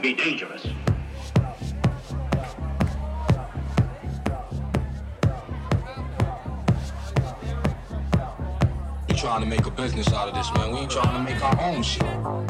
could be dangerous. We're trying to make a business out of this, man. We ain't trying to make our own shit.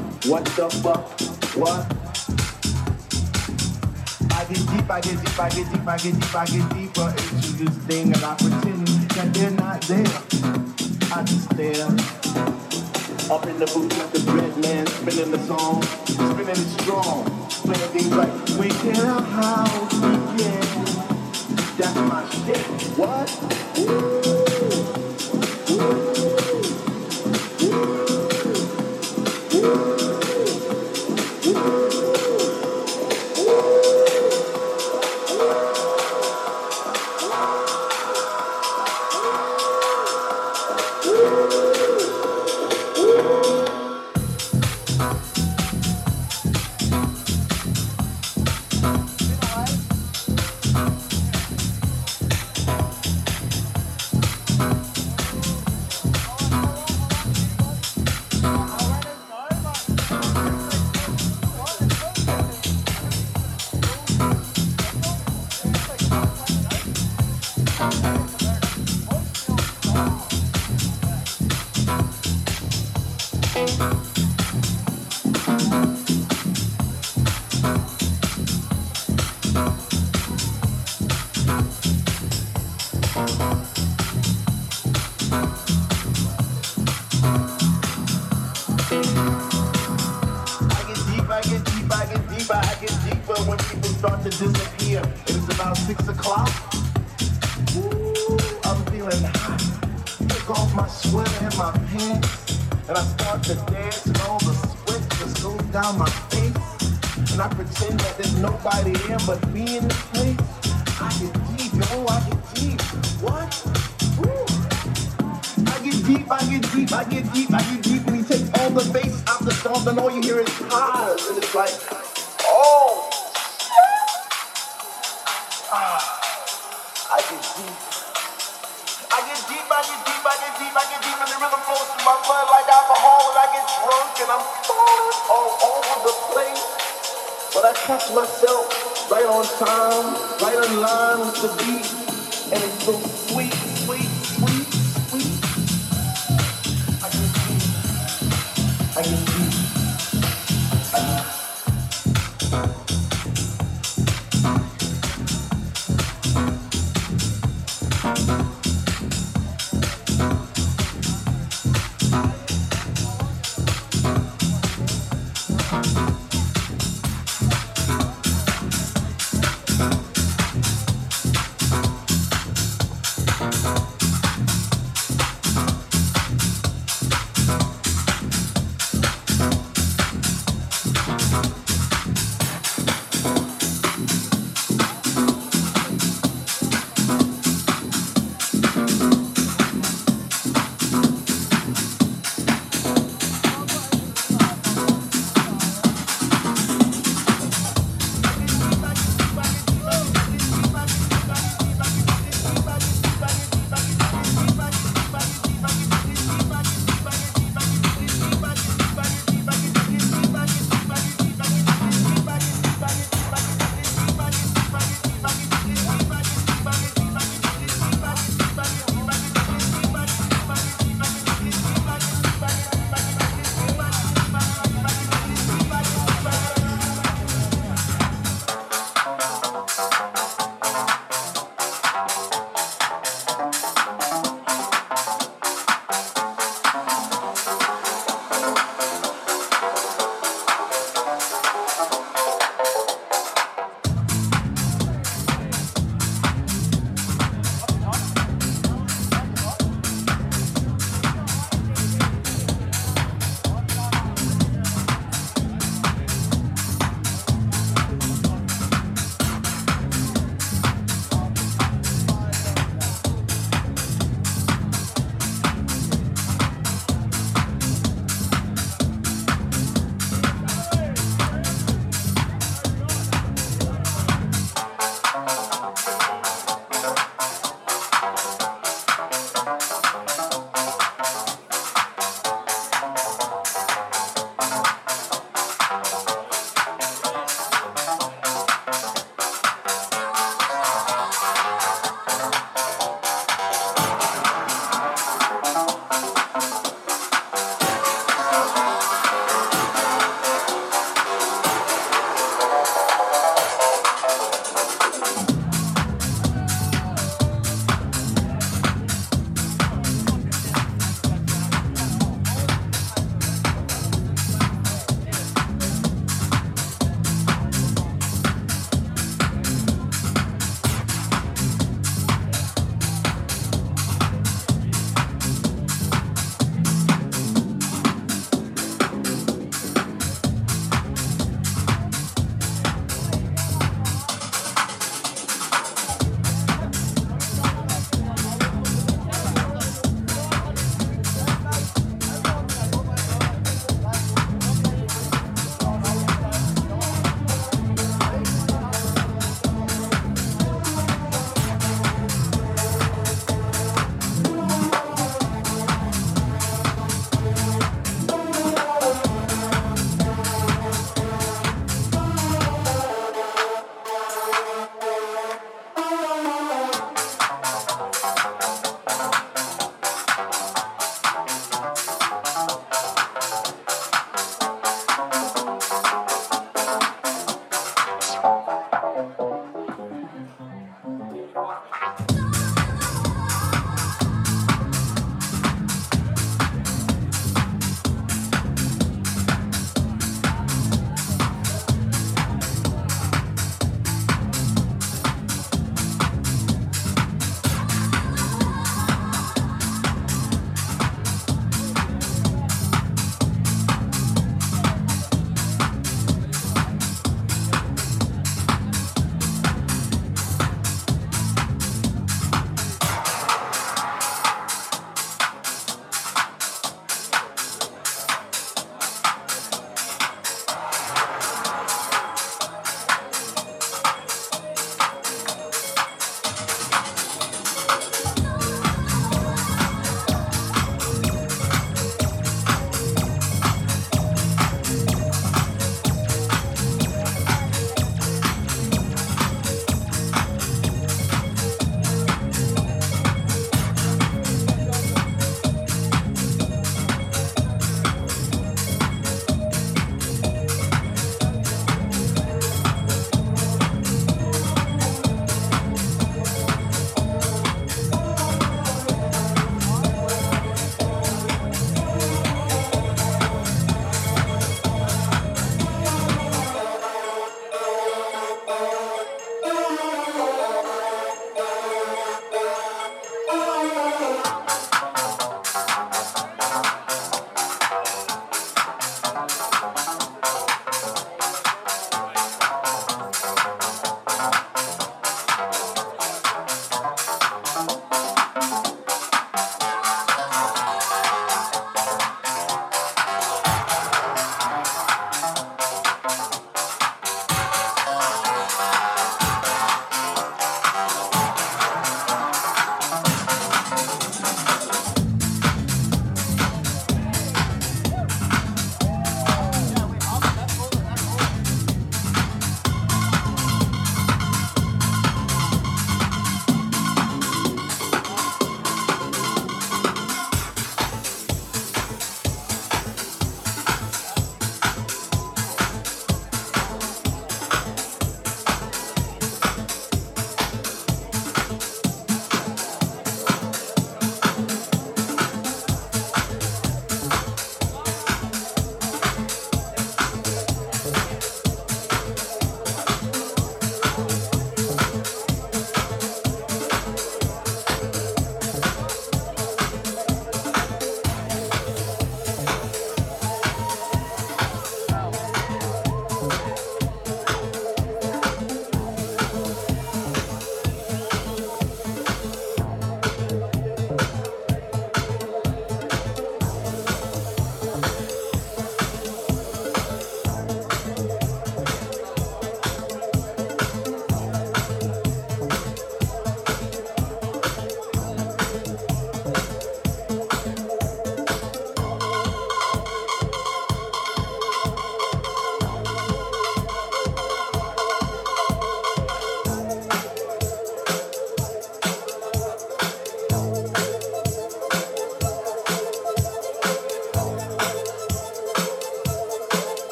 What the fuck? What? I get deep, I get deep, I get deep, I get deep, I get deeper into this thing, and I pretend that they're not there. I just stare. Up in the booth with the bread man, spinning the song, spinning it strong, playing things like we can house,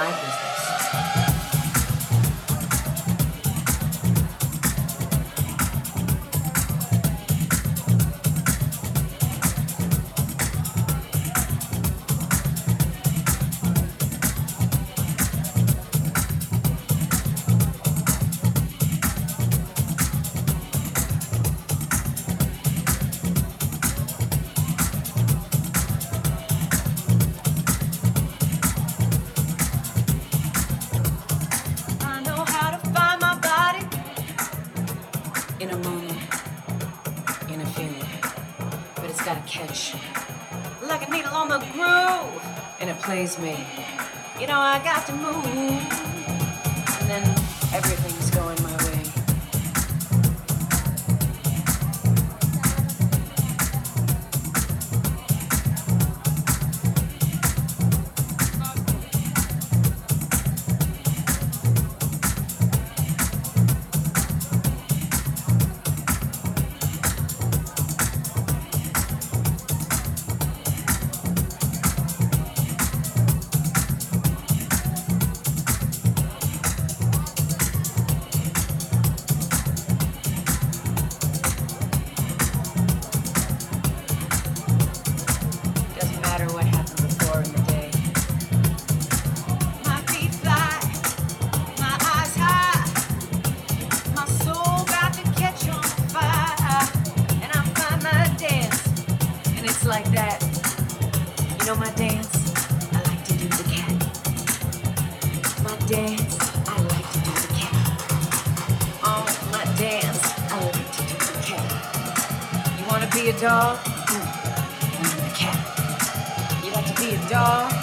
my Please me. You know, I got to be a dog? Mm. Mm. Cat. You like to be a dog?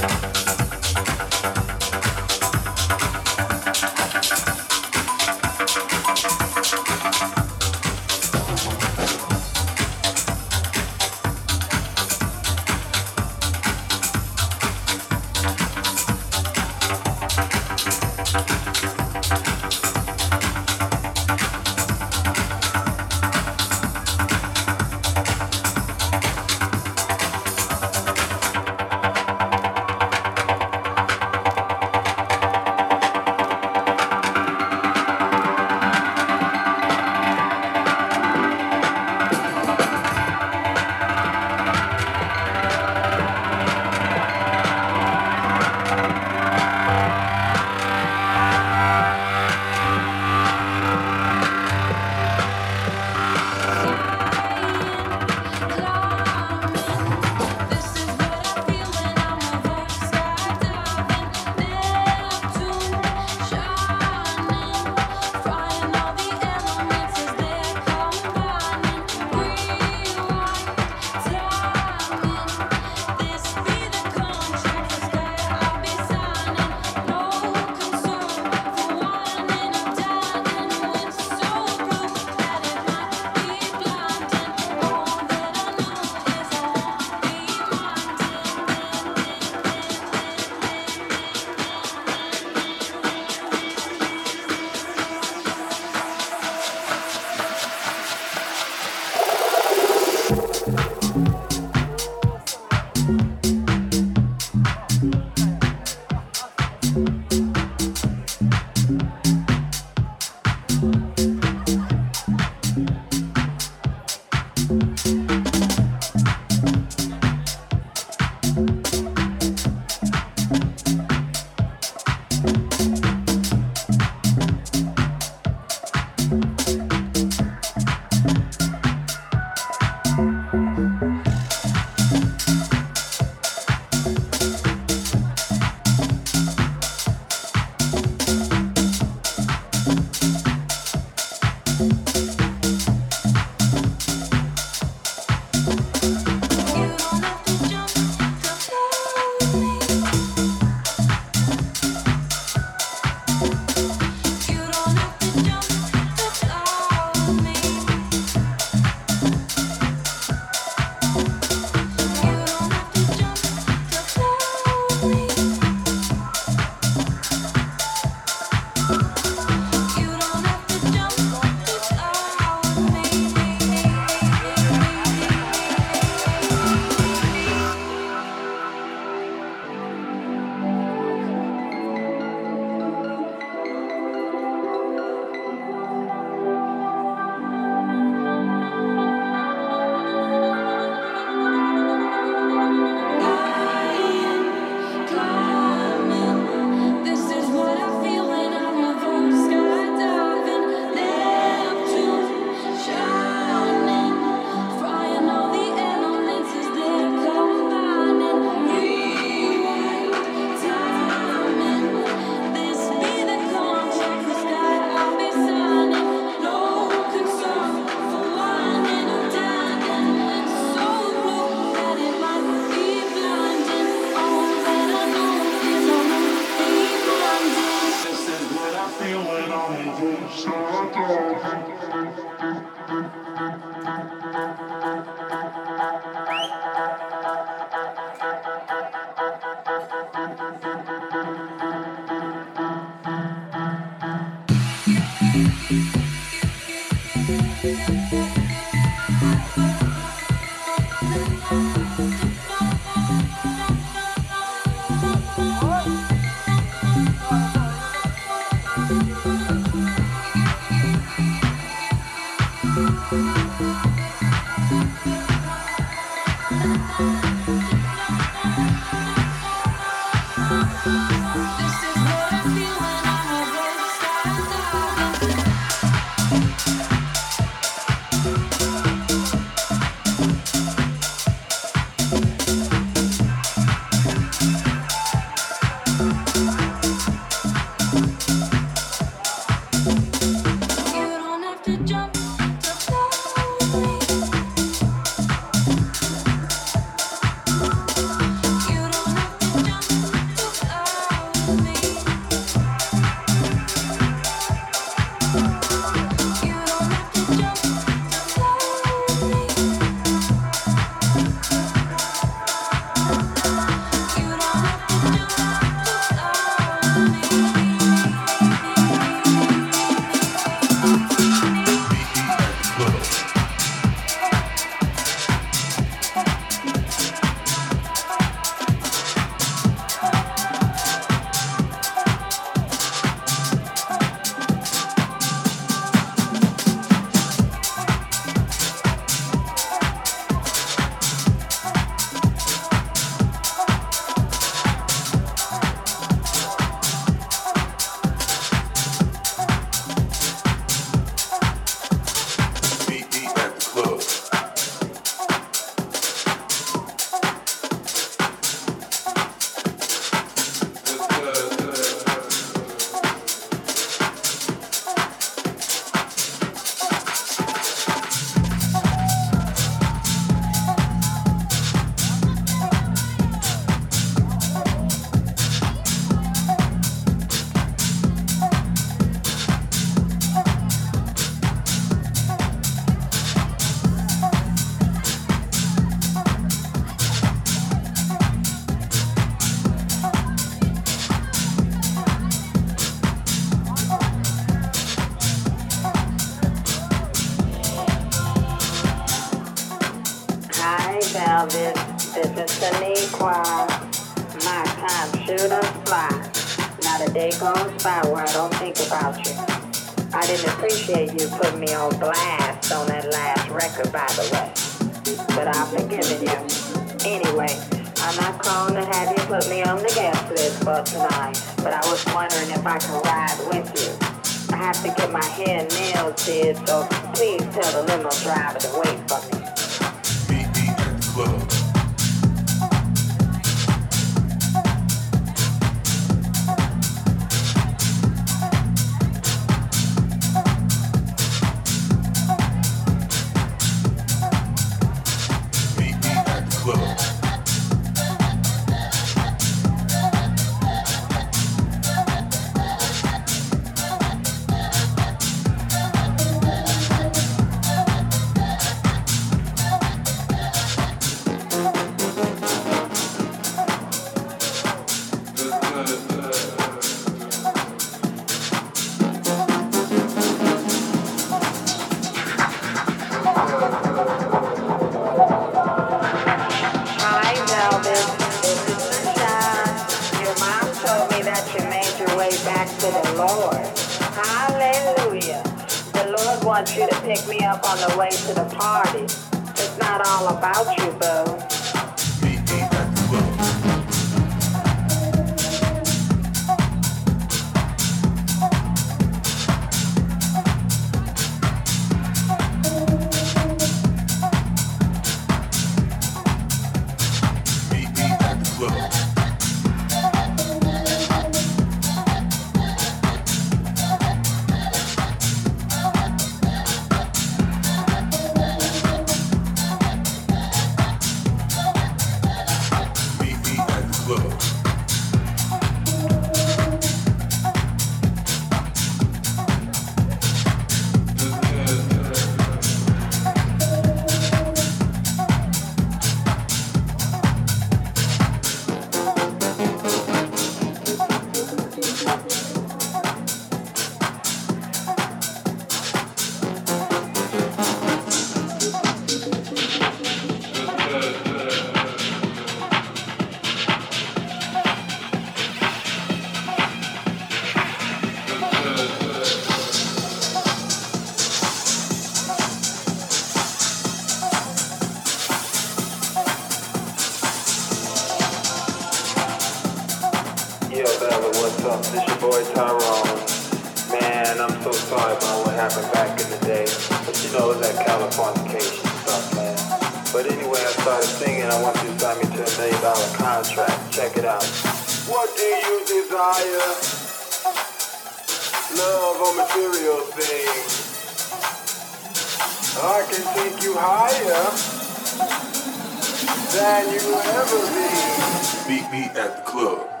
Meet me at the club.